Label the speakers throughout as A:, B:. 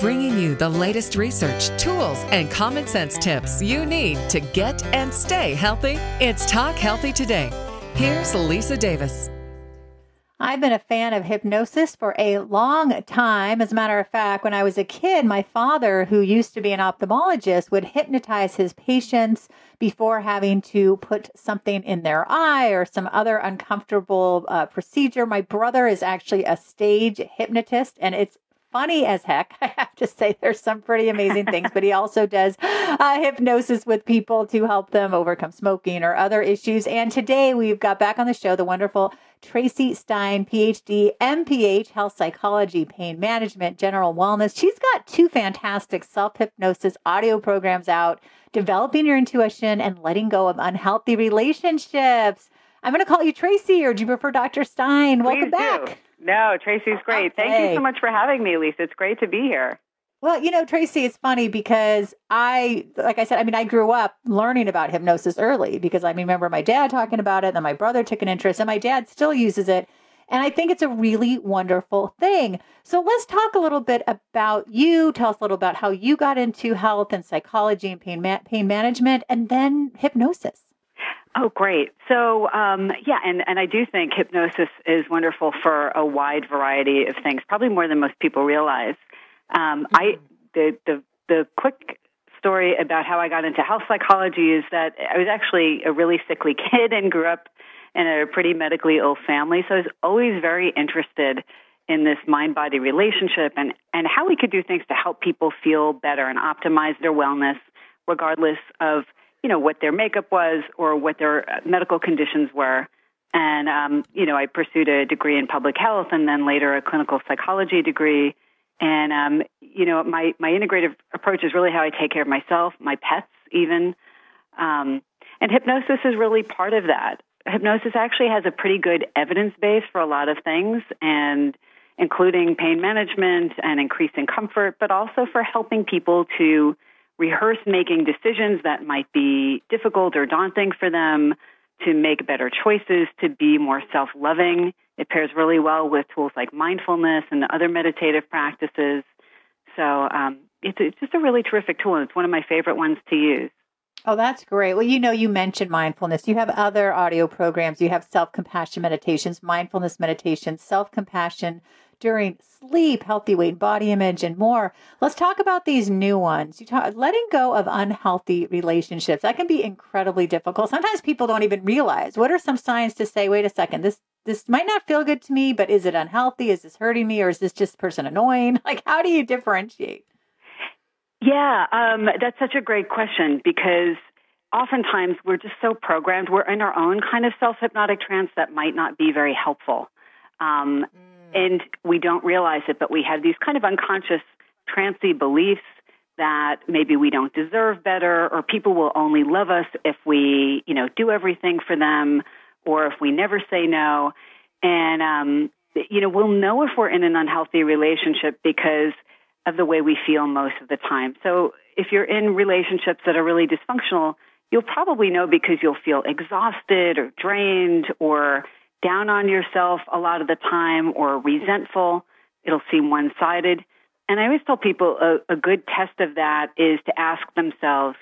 A: bringing you the latest research, tools, and common sense tips you need to get and stay healthy. It's Talk Healthy Today. Here's Lisa Davis.
B: I've been a fan of hypnosis for a long time. As a matter of fact, when I was a kid, my father, who used to be an ophthalmologist, would hypnotize his patients before having to put something in their eye or some other uncomfortable uh, procedure. My brother is actually a stage hypnotist, and it's funny as heck. I have to say, there's some pretty amazing things, but he also does uh, hypnosis with people to help them overcome smoking or other issues. And today we've got back on the show the wonderful Traci Stein, PhD, MPH, health psychology, pain management, general wellness. She's got two fantastic self hypnosis audio programs out, developing your intuition and letting go of unhealthy relationships. I'm going to call you Traci, or do you prefer Dr. Stein? Welcome
C: Please
B: back.
C: Do. No, Traci's great. Okay. Thank you so much for having me, Lisa. It's great to be here.
B: Well, you know, Traci, it's funny because I, like I said, I mean, I grew up learning about hypnosis early because I remember my dad talking about it, and then my brother took an interest, and my dad still uses it. And I think it's a really wonderful thing. So let's talk a little bit about you. Tell us a little about how you got into health and psychology and pain, ma- pain management, and then hypnosis.
C: Oh, great. So, um, yeah, and, and I do think hypnosis is wonderful for a wide variety of things, probably more than most people realize. Um, mm-hmm. I the, the the quick story about how I got into health psychology is that I was actually a really sickly kid and grew up in a pretty medically ill family, so I was always very interested in this mind body relationship and and how we could do things to help people feel better and optimize their wellness, regardless of you know, what their makeup was or what their uh, medical conditions were. And, um, you know, I pursued a degree in public health and then later a clinical psychology degree. And, um, you know, my, my integrative approach is really how I take care of myself, my pets, even. Um, and hypnosis is really part of that. Hypnosis actually has a pretty good evidence base for a lot of things, and including pain management and increasing comfort, but also for helping people to rehearse making decisions that might be difficult or daunting for them, to make better choices, to be more self loving. It pairs really well with tools like mindfulness and other meditative practices. So um, it's, it's just a really terrific tool, and it's one of my favorite ones to use.
B: Oh, that's great. Well, you know, you mentioned mindfulness. You have other audio programs. You have self compassion meditations, mindfulness meditations, self compassion during sleep, healthy weight, body image, and more. Let's talk about these new ones. You talk letting go of unhealthy relationships. That can be incredibly difficult. Sometimes people don't even realize. What are some signs to say, wait a second, this this might not feel good to me, but is it unhealthy? Is this hurting me, or is this just person annoying? Like, how do you differentiate?
C: Yeah, um, that's such a great question because oftentimes we're just so programmed. We're in our own kind of self hypnotic trance that might not be very helpful. Um, mm and we don't realize it, but we have these kind of unconscious trancy beliefs that maybe we don't deserve better or people will only love us if we, you know, do everything for them or if we never say no. And, um, you know, we'll know if we're in an unhealthy relationship because of the way we feel most of the time. So if you're in relationships that are really dysfunctional, you'll probably know because you'll feel exhausted or drained or down on yourself a lot of the time or resentful. It'll seem one sided. And I always tell people a, a good test of that is to ask themselves,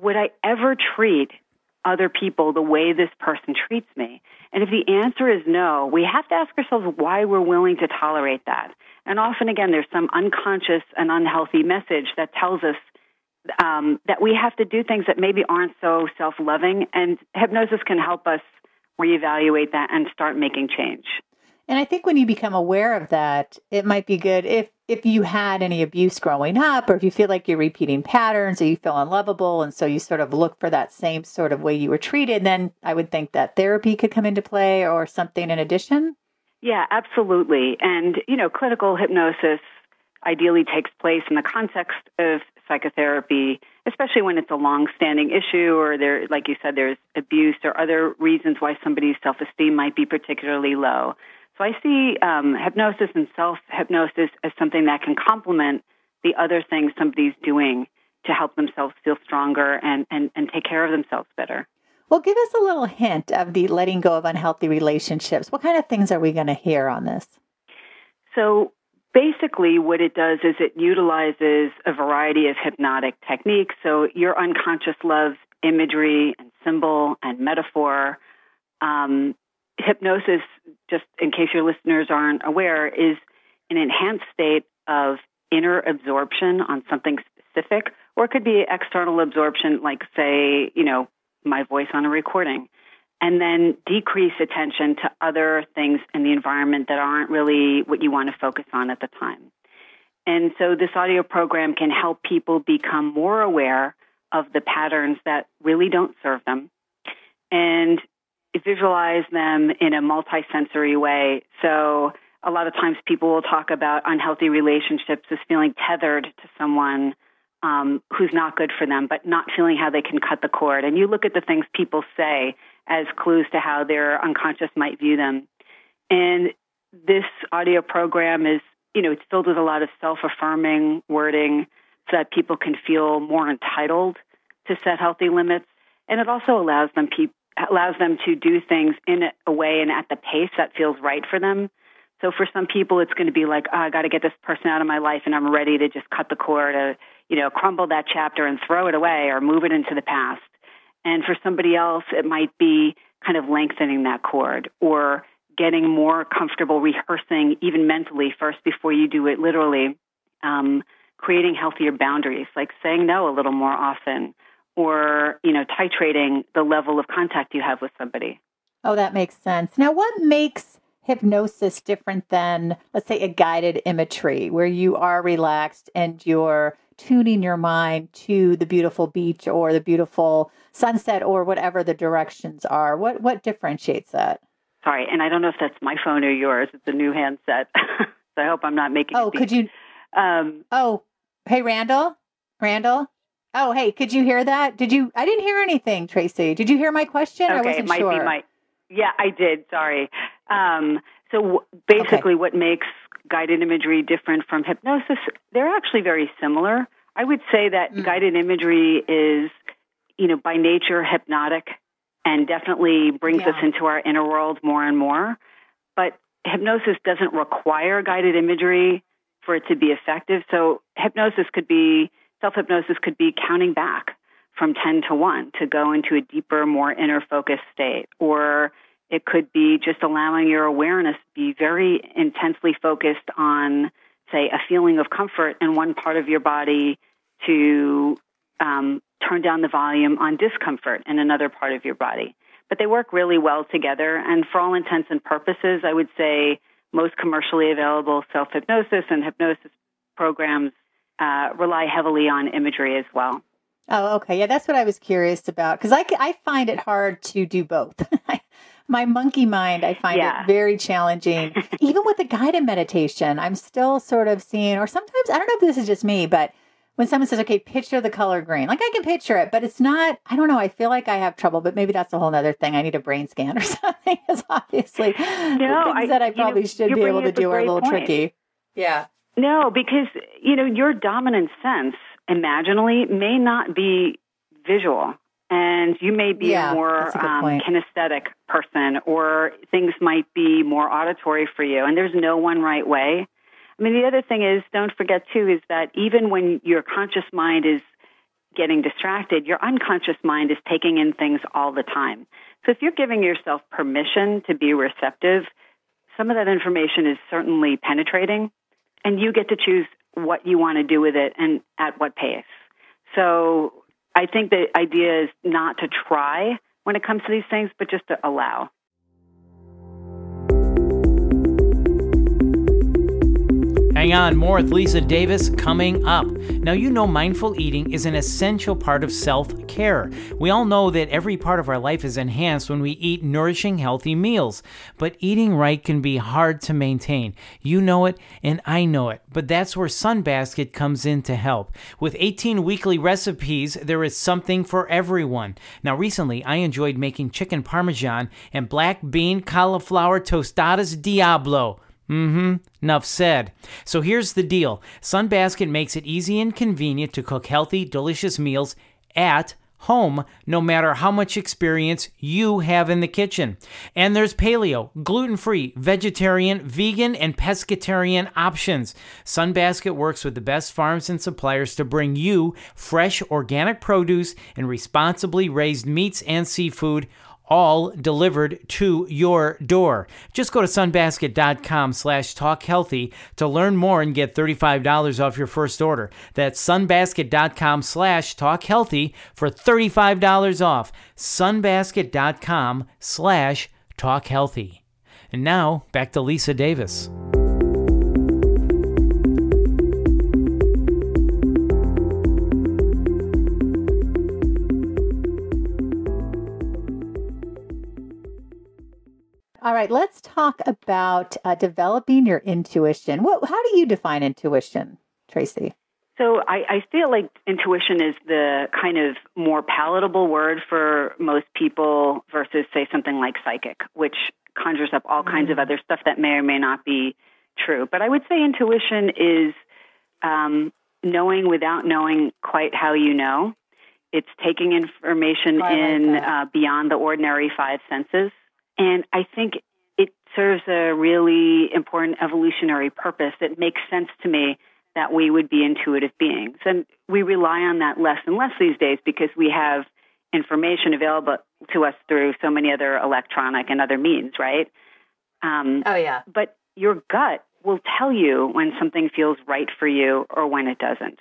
C: would I ever treat other people the way this person treats me? And if the answer is no, we have to ask ourselves why we're willing to tolerate that. And often, again, there's some unconscious and unhealthy message that tells us um, that we have to do things that maybe aren't so self loving. And hypnosis can help us reevaluate that and start making change.
B: And I think when you become aware of that, it might be good if if you had any abuse growing up or if you feel like you're repeating patterns or you feel unlovable and so you sort of look for that same sort of way you were treated, then I would think that therapy could come into play or something in addition.
C: Yeah, absolutely. And you know, clinical hypnosis ideally takes place in the context of psychotherapy, especially when it's a long-standing issue or there, like you said, there's abuse or other reasons why somebody's self-esteem might be particularly low. So I see um, hypnosis and self-hypnosis as something that can complement the other things somebody's doing to help themselves feel stronger and, and, and take care of themselves better.
B: Well, give us a little hint of the letting go of unhealthy relationships. What kind of things are we going to hear on this?
C: So, basically what it does is it utilizes a variety of hypnotic techniques. So your unconscious loves imagery and symbol and metaphor. Um, hypnosis, just in case your listeners aren't aware, is an enhanced state of inner absorption on something specific, or it could be external absorption, like, say, you know, my voice on a recording, and then decrease attention to other things in the environment that aren't really what you want to focus on at the time. And so this audio program can help people become more aware of the patterns that really don't serve them and visualize them in a multisensory way. So a lot of times people will talk about unhealthy relationships as feeling tethered to someone um, who's not good for them, but not feeling how they can cut the cord. And you look at the things people say as clues to how their unconscious might view them. And this audio program is, you know, it's filled with a lot of self affirming wording so that people can feel more entitled to set healthy limits. And it also allows them pe- allows them to do things in a way and at the pace that feels right for them. So for some people, it's going to be like, oh, I got to get this person out of my life, and I'm ready to just cut the cord, or you know, crumble that chapter and throw it away, or move it into the past. And for somebody else, it might be kind of lengthening that cord, or getting more comfortable rehearsing, even mentally, first before you do it literally. Um, creating healthier boundaries, like saying no a little more often, or you know, titrating the level of contact you have with somebody.
B: Oh, that makes sense. Now, what makes hypnosis different than, let's say, a guided imagery where you are relaxed and you're tuning your mind to the beautiful beach or the beautiful sunset or whatever the directions are? What what differentiates that?
C: Sorry, and I don't know if that's my phone or yours. It's a new handset, so I hope I'm not making.
B: Oh, could you? Um, oh, hey, Randall, Randall. Oh, hey, could you hear that? Did you? I didn't hear anything, Traci. Did you hear my question?
C: Okay, I
B: wasn't
C: it might
B: sure.
C: be my. Yeah, I did. Sorry. Um, so basically, okay. what makes guided imagery different from hypnosis? They're actually very similar. I would say that mm. guided imagery is, you know, by nature hypnotic and definitely brings yeah. us into our inner world more and more. But hypnosis doesn't require guided imagery for it to be effective. So hypnosis could be self hypnosis could be counting back from 10 to 1 to go into a deeper, more inner focused state. Or it could be just allowing your awareness to be very intensely focused on, say, a feeling of comfort in one part of your body to um, turn down the volume on discomfort in another part of your body. But they work really well together. And for all intents and purposes, I would say most commercially available self hypnosis and hypnosis programs uh, rely heavily on imagery as well.
B: Oh, okay. Yeah, that's what I was curious about because I, I find it hard to do both. My monkey mind, I find yeah. it very challenging. Even with the guided meditation, I'm still sort of seeing, or sometimes, I don't know if this is just me, but when someone says, okay, picture the color green, like I can picture it, but it's not, I don't know, I feel like I have trouble, but maybe that's a whole other thing. I need a brain scan or something, because obviously no, things I, that I probably know, should be able to do are a little point. tricky. Yeah.
C: No, because, you know, your dominant sense imaginally may not be visual. And you may be
B: yeah,
C: a more
B: a
C: um, kinesthetic person, or things might be more auditory for you. And there's no one right way. I mean, the other thing is, don't forget too, is that even when your conscious mind is getting distracted, your unconscious mind is taking in things all the time. So if you're giving yourself permission to be receptive, some of that information is certainly penetrating, and you get to choose what you want to do with it and at what pace. So I think the idea is not to try when it comes to these things, but just to allow.
D: Hang on, more with Lisa Davis coming up. Now, you know, mindful eating is an essential part of self care. We all know that every part of our life is enhanced when we eat nourishing, healthy meals. But eating right can be hard to maintain. You know it, and I know it. But that's where Sunbasket comes in to help. With 18 weekly recipes, there is something for everyone. Now, recently, I enjoyed making chicken parmesan and black bean cauliflower tostadas Diablo. Mm hmm. Enough said. So here's the deal Sunbasket makes it easy and convenient to cook healthy, delicious meals at home no matter how much experience you have in the kitchen. And there's paleo, gluten free, vegetarian, vegan, and pescatarian options. Sunbasket works with the best farms and suppliers to bring you fresh organic produce and responsibly raised meats and seafood all delivered to your door. Just go to sunbasket.com slash talkhealthy to learn more and get $35 off your first order. That's sunbasket.com slash talkhealthy for $35 off. sunbasket.com slash talkhealthy. And now, back to Lisa Davis.
B: Right, let's talk about uh, developing your intuition. What, how do you define intuition, Traci?
C: So I, I feel like intuition is the kind of more palatable word for most people versus, say, something like psychic, which conjures up all mm-hmm. kinds of mm. other stuff that may or may not be true. But I would say intuition is um, knowing without knowing quite how you know. It's taking information like in uh, beyond the ordinary five senses. And I think it serves a really important evolutionary purpose. It makes sense to me that we would be intuitive beings. And we rely on that less and less these days because we have information available to us through so many other electronic and other means, right?
B: Um, oh, yeah.
C: But your gut will tell you when something feels right for you or when it doesn't.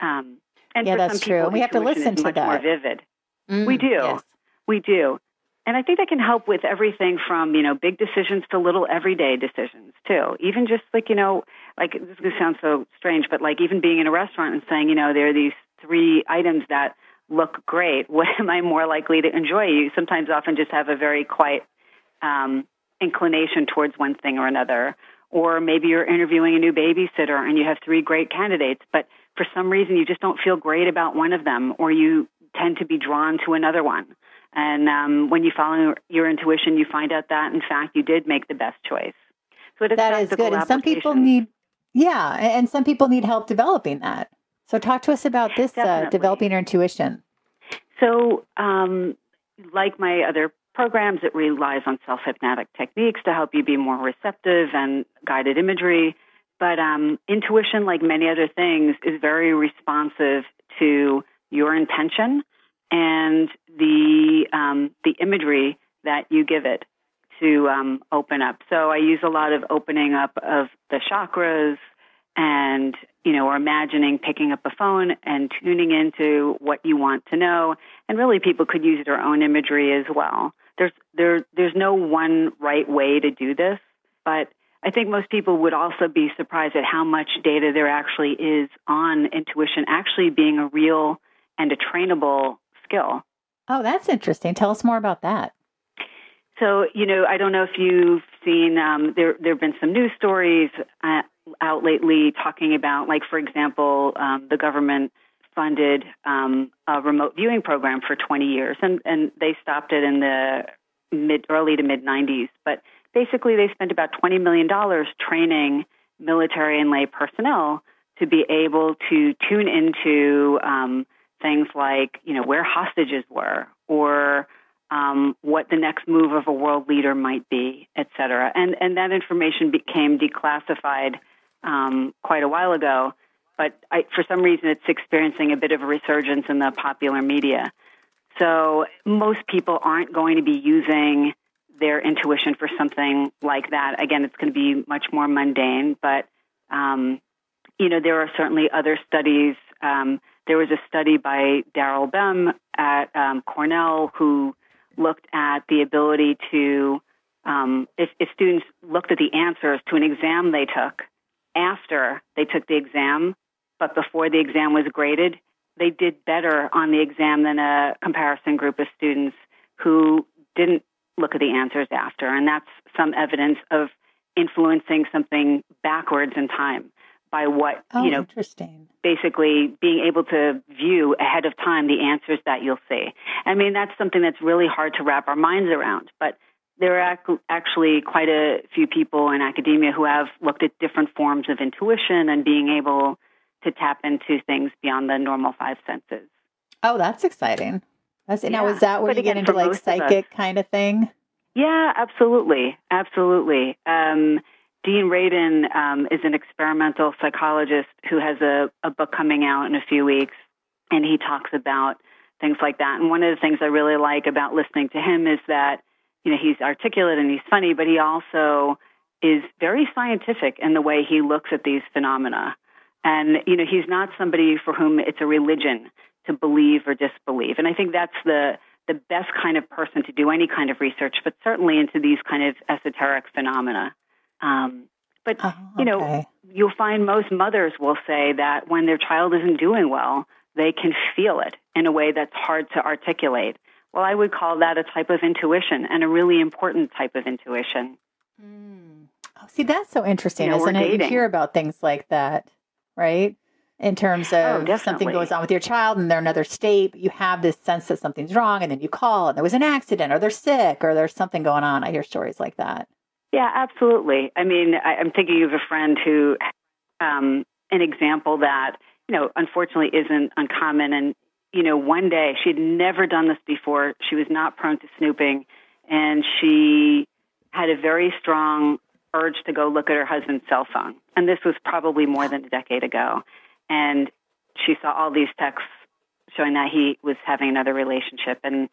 B: Um, and yeah, that's true. We have to listen to
C: much
B: that.
C: More vivid. Mm, we do. Yes. We do. And I think that can help with everything from, you know, big decisions to little everyday decisions too. Even just like, you know, like this is going to sound so strange, but like even being in a restaurant and saying, you know, there are these three items that look great. What am I more likely to enjoy? You sometimes often just have a very quiet um, inclination towards one thing or another. Or maybe you're interviewing a new babysitter and you have three great candidates, but for some reason you just don't feel great about one of them, or you tend to be drawn to another one. And um, when you follow your intuition, you find out that, in fact, you did make the best choice.
B: So that is good. And some people need, yeah, and some people need help developing that. So talk to us about this, uh, developing your intuition.
C: So, um, like my other programs, it relies on self hypnotic techniques to help you be more receptive and guided imagery. But um, intuition, like many other things, is very responsive to your intention and the um, the imagery that you give it to um, open up. So I use a lot of opening up of the chakras and you know or imagining picking up a phone and tuning into what you want to know and really people could use their own imagery as well there's there there's no one right way to do this but I think most people would also be surprised at how much data there actually is on intuition actually being a real and a trainable skill.
B: Oh, that's interesting. Tell us more about that.
C: So, you know, I don't know if you've seen um, there. There have been some news stories uh, out lately talking about, like, for example, um, the government funded um, a remote viewing program for 20 years, and and they stopped it in the mid early to mid 90s. But basically, they spent about 20 million dollars training military and lay personnel to be able to tune into um, things like, you know, where hostages were or um, what the next move of a world leader might be, et cetera. And, and that information became declassified um, quite a while ago, but I, for some reason it's experiencing a bit of a resurgence in the popular media. So most people aren't going to be using their intuition for something like that. Again, it's going to be much more mundane, but um, you know there are certainly other studies um, there was a study by Daryl Bem at um, Cornell who looked at the ability to, um, if, if students looked at the answers to an exam they took after they took the exam, but before the exam was graded, they did better on the exam than a comparison group of students who didn't look at the answers after. And that's some evidence of influencing something backwards in time by what
B: oh,
C: you know
B: interesting
C: basically being able to view ahead of time the answers that you'll see i mean that's something that's really hard to wrap our minds around but there are actually quite a few people in academia who have looked at different forms of intuition and being able to tap into things beyond the normal five senses
B: oh that's exciting That's, yeah. Now, is that where but you again, get into like psychic kind of thing?
C: Yeah, absolutely. Absolutely. Um, Dean Radin um, is an experimental psychologist who has a, a book coming out in a few weeks, and he talks about things like that. And one of the things I really like about listening to him is that, you know, he's articulate and he's funny, but he also is very scientific in the way he looks at these phenomena. And, you know, he's not somebody for whom it's a religion to believe or disbelieve. And I think that's the, the best kind of person to do any kind of research, but certainly into these kind of esoteric phenomena. Um, but, oh, okay. you know, you'll find most mothers will say that when their child isn't doing well, they can feel it in a way that's hard to articulate. Well, I would call that a type of intuition and a really important type of intuition.
B: Mm. Oh, see, that's so interesting, you know, isn't it? You hear about things like that, right? In terms of oh, something goes on with your child and they're in another state, you have this sense that something's wrong, and then you call and there was an accident, or they're sick, or there's something going on. I hear stories like that.
C: Yeah, absolutely. I mean, I, am thinking of a friend who, um, an example that you know, unfortunately isn't uncommon. And, you know, one day she had never done this before. She was not prone to snooping. And she had a very strong urge to go look at her husband's cell phone. And this was probably more than a decade ago. And she saw all these texts showing that he was having another relationship. And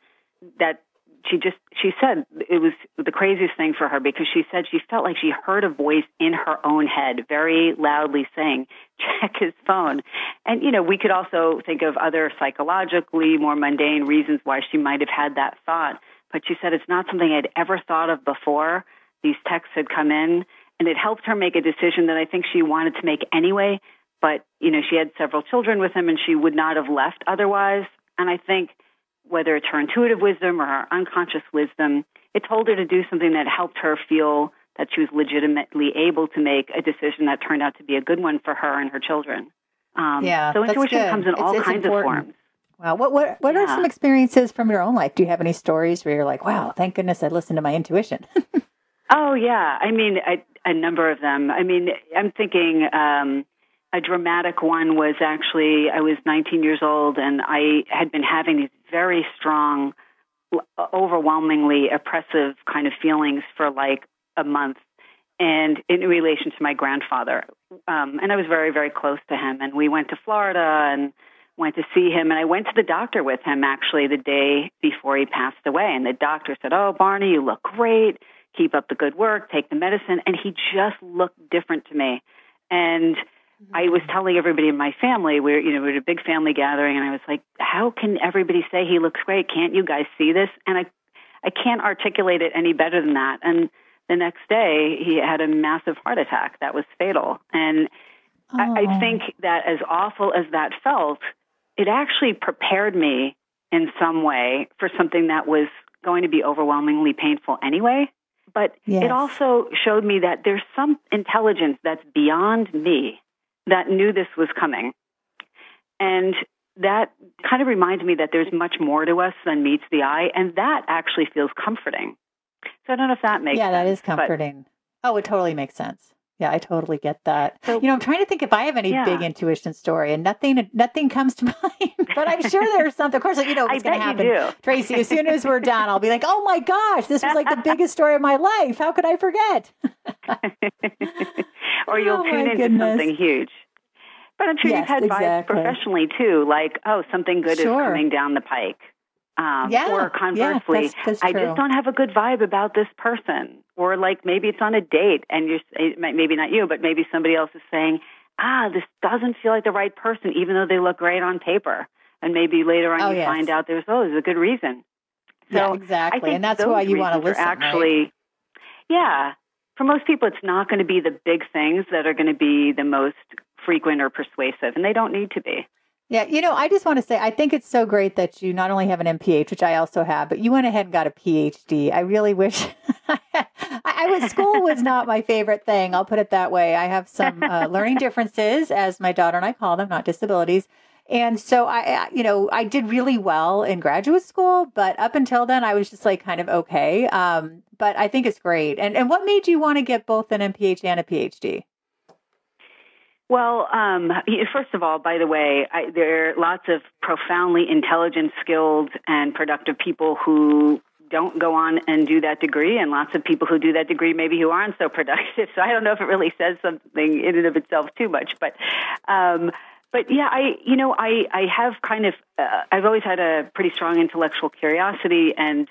C: that she just she said it was the craziest thing for her because she said she felt like she heard a voice in her own head very loudly saying check his phone. And you know we could also think of other psychologically more mundane reasons why she might have had that thought. But she said it's not something i'd ever thought of before. These texts had come in and it helped her make a decision that i think she wanted to make anyway. But you know she had several children with him and she would not have left otherwise. And i think whether it's her intuitive wisdom or her unconscious wisdom, it told her to do something that helped her feel that she was legitimately able to make a decision that turned out to be a good one for her and her children.
B: Um, yeah,
C: so intuition
B: good.
C: comes in
B: it's,
C: all
B: it's
C: kinds
B: important.
C: of forms.
B: Wow. What what what yeah. are some experiences from your own life? Do you have any stories where you're like, wow, thank goodness I listened to my intuition?
C: oh yeah, I mean I, a number of them. I mean, I'm thinking um, a dramatic one was actually I was 19 years old and I had been having these very strong, overwhelmingly oppressive kind of feelings for like a month, and in relation to my grandfather. Um, and I was very, very close to him. And we went to Florida and went to see him. And I went to the doctor with him actually the day before he passed away. And the doctor said, "Oh, Barney, you look great. Keep up the good work. Take the medicine." And he just looked different to me. And I was mm-hmm. telling everybody in my family, we're you know we're at a big family gathering, and I was like, "How can everybody say he looks great? Can't you guys see this?" And I, I can't articulate it any better than that. And the next day, he had a massive heart attack that was fatal. And oh. I, I oh. think that as awful as that felt, it actually prepared me in some way for something that was going to be overwhelmingly painful anyway. But yes. it also showed me that there's some intelligence that's beyond me that knew this was coming. And that kind of reminds me that there's much more to us than meets the eye, and that actually feels comforting. So I don't know if that makes
B: yeah,
C: sense,
B: that is comforting. But... Oh, it totally makes sense. Yeah, I totally get that. So, you know, I'm trying to think if I have any yeah. big intuition story, and nothing, nothing comes to mind. but I'm sure there's something. Of course, you know what's going to happen, Traci. As soon as we're done, I'll be like, "Oh my gosh, this was like the biggest story of my life. How could I forget?"
C: or you'll oh, tune into goodness. something huge. But I'm sure yes, you've had exactly. vibes professionally too, like, "Oh, something good sure. is coming down the pike." Um,
B: yeah,
C: or conversely,
B: yeah, that's, that's
C: I just don't have a good vibe about this person. Or like maybe it's on a date and you're maybe not you, but maybe somebody else is saying, "Ah, this doesn't feel like the right person," even though they look great on paper. And maybe later on oh, you yes. find out there's oh, there's a good reason.
B: So yeah, exactly, and that's why you want to listen.
C: Actually,
B: right?
C: yeah. For most people, it's not going to be the big things that are going to be the most frequent or persuasive, and they don't need to be.
B: Yeah, you know, I just want to say I think it's so great that you not only have an MPH, which I also have, but you went ahead and got a PhD. I really wish I, I was school was not my favorite thing. I'll put it that way. I have some uh, learning differences, as my daughter and I call them, not disabilities. And so I, you know, I did really well in graduate school, but up until then, I was just like kind of okay. Um, but I think it's great. And and what made you want to get both an MPH and a PhD?
C: Well, um, first of all, by the way, I, there are lots of profoundly intelligent, skilled, and productive people who don't go on and do that degree, and lots of people who do that degree maybe who aren't so productive. So I don't know if it really says something in and of itself too much, but. Um, but yeah, I you know I I have kind of uh, I've always had a pretty strong intellectual curiosity, and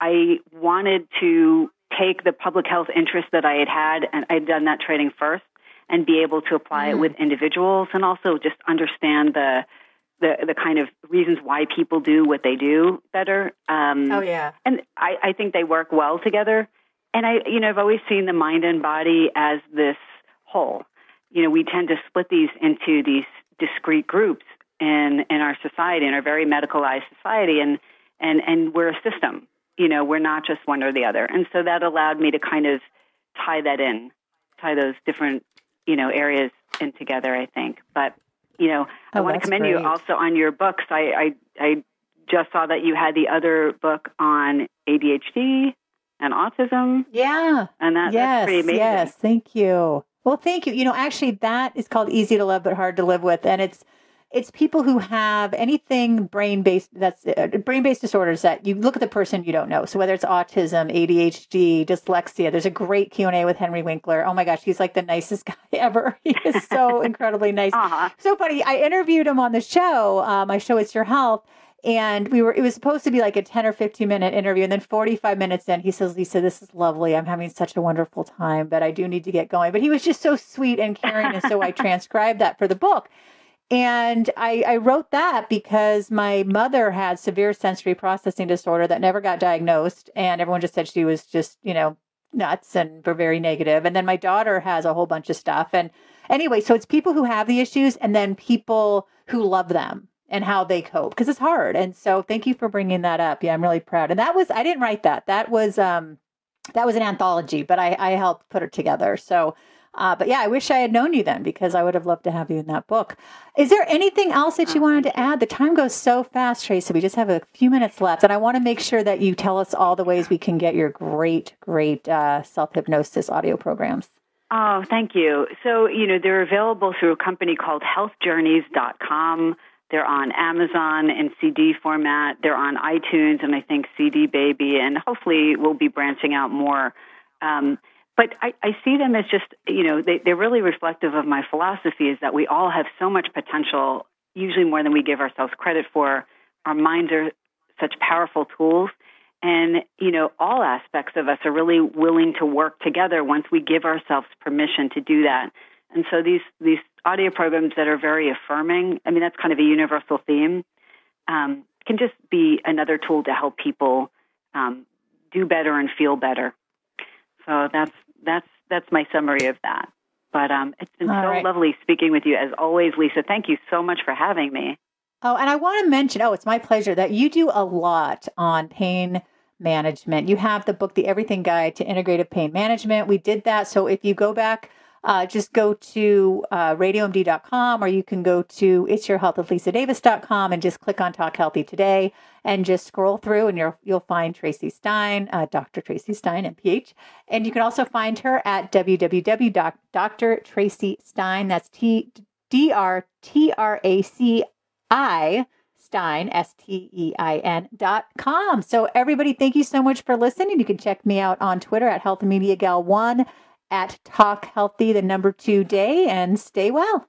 C: I wanted to take the public health interest that I had had, and I'd done that training first, and be able to apply mm. it with individuals, and also just understand the the the kind of reasons why people do what they do better.
B: Um, oh yeah,
C: and I, I think they work well together. And I, you know, I've always seen the mind and body as this whole. You know, we tend to split these into these discrete groups in in our society, in our very medicalized society, and and and we're a system. You know, we're not just one or the other. And so that allowed me to kind of tie that in, tie those different you know areas in together. I think, but you know, oh, I want to commend great. you also on your books. I, I I just saw that you had the other book on ADHD and autism.
B: Yeah,
C: and that, yes, that's pretty amazing.
B: Yes, thank you. Well, thank you. You know, actually, that is called Easy to Love but Hard to Live with, and it's it's people who have anything brain based that's uh, brain based disorders that you look at the person you don't know. So whether it's autism, ADHD, dyslexia, there's a great Q and A with Henry Winkler. Oh my gosh, he's like the nicest guy ever. He is so incredibly nice. Uh-huh. So funny. I interviewed him on the show. Um, my show It's Your Health. And we were, it was supposed to be like a 10 or 15 minute interview. And then 45 minutes in, he says, Lisa, this is lovely. I'm having such a wonderful time, but I do need to get going. But he was just so sweet and caring. and so I transcribed that for the book. And I, I, wrote that because my mother had severe sensory processing disorder that never got diagnosed. And everyone just said she was just, you know, nuts and were very negative. And then my daughter has a whole bunch of stuff. And anyway, so it's people who have the issues and then people who love them and how they cope because it's hard. And so thank you for bringing that up. Yeah, I'm really proud. And that was, I didn't write that. That was, um, that was an anthology, but I, I helped put it together. So uh, but yeah, I wish I had known you then because I would have loved to have you in that book. Is there anything else that you wanted to add? The time goes so fast, Traci. We just have a few minutes left, and I want to make sure that you tell us all the ways we can get your great, great uh, self hypnosis audio programs.
C: Oh, thank you. So, you know, they're available through a company called healthjourneys.com. They're on Amazon in CD format. They're on iTunes and I think CD Baby, and hopefully we'll be branching out more. Um, but I, I see them as just, you know, they, they're really reflective of my philosophy is that we all have so much potential, usually more than we give ourselves credit for. Our minds are such powerful tools. And, you know, all aspects of us are really willing to work together once we give ourselves permission to do that. And so these, these audio programs that are very affirming, I mean, that's kind of a universal theme, um, can just be another tool to help people um, do better and feel better. So that's that's that's my summary of that. But um, it's been All so right. lovely speaking with you as always, Lisa. Thank you so much for having me.
B: Oh, and I want to mention, oh, it's my pleasure that you do a lot on pain management. You have the book, The Everything Guide to Integrative Pain Management. We did that. So if you go back uh, just go to uh, radiomd.com or you can go to it's your health with lisa davis.com and just click on talk healthy today and just scroll through and you'll you'll find traci stein uh, dr traci stein mph and you can also find her at www.drtracistein that's t d r t r a c i Stein, S T E I N dot com. So, everybody, thank you so much for listening. You can check me out on Twitter at Health Media Gal 1 at Talk Healthy, the number two day, and stay well.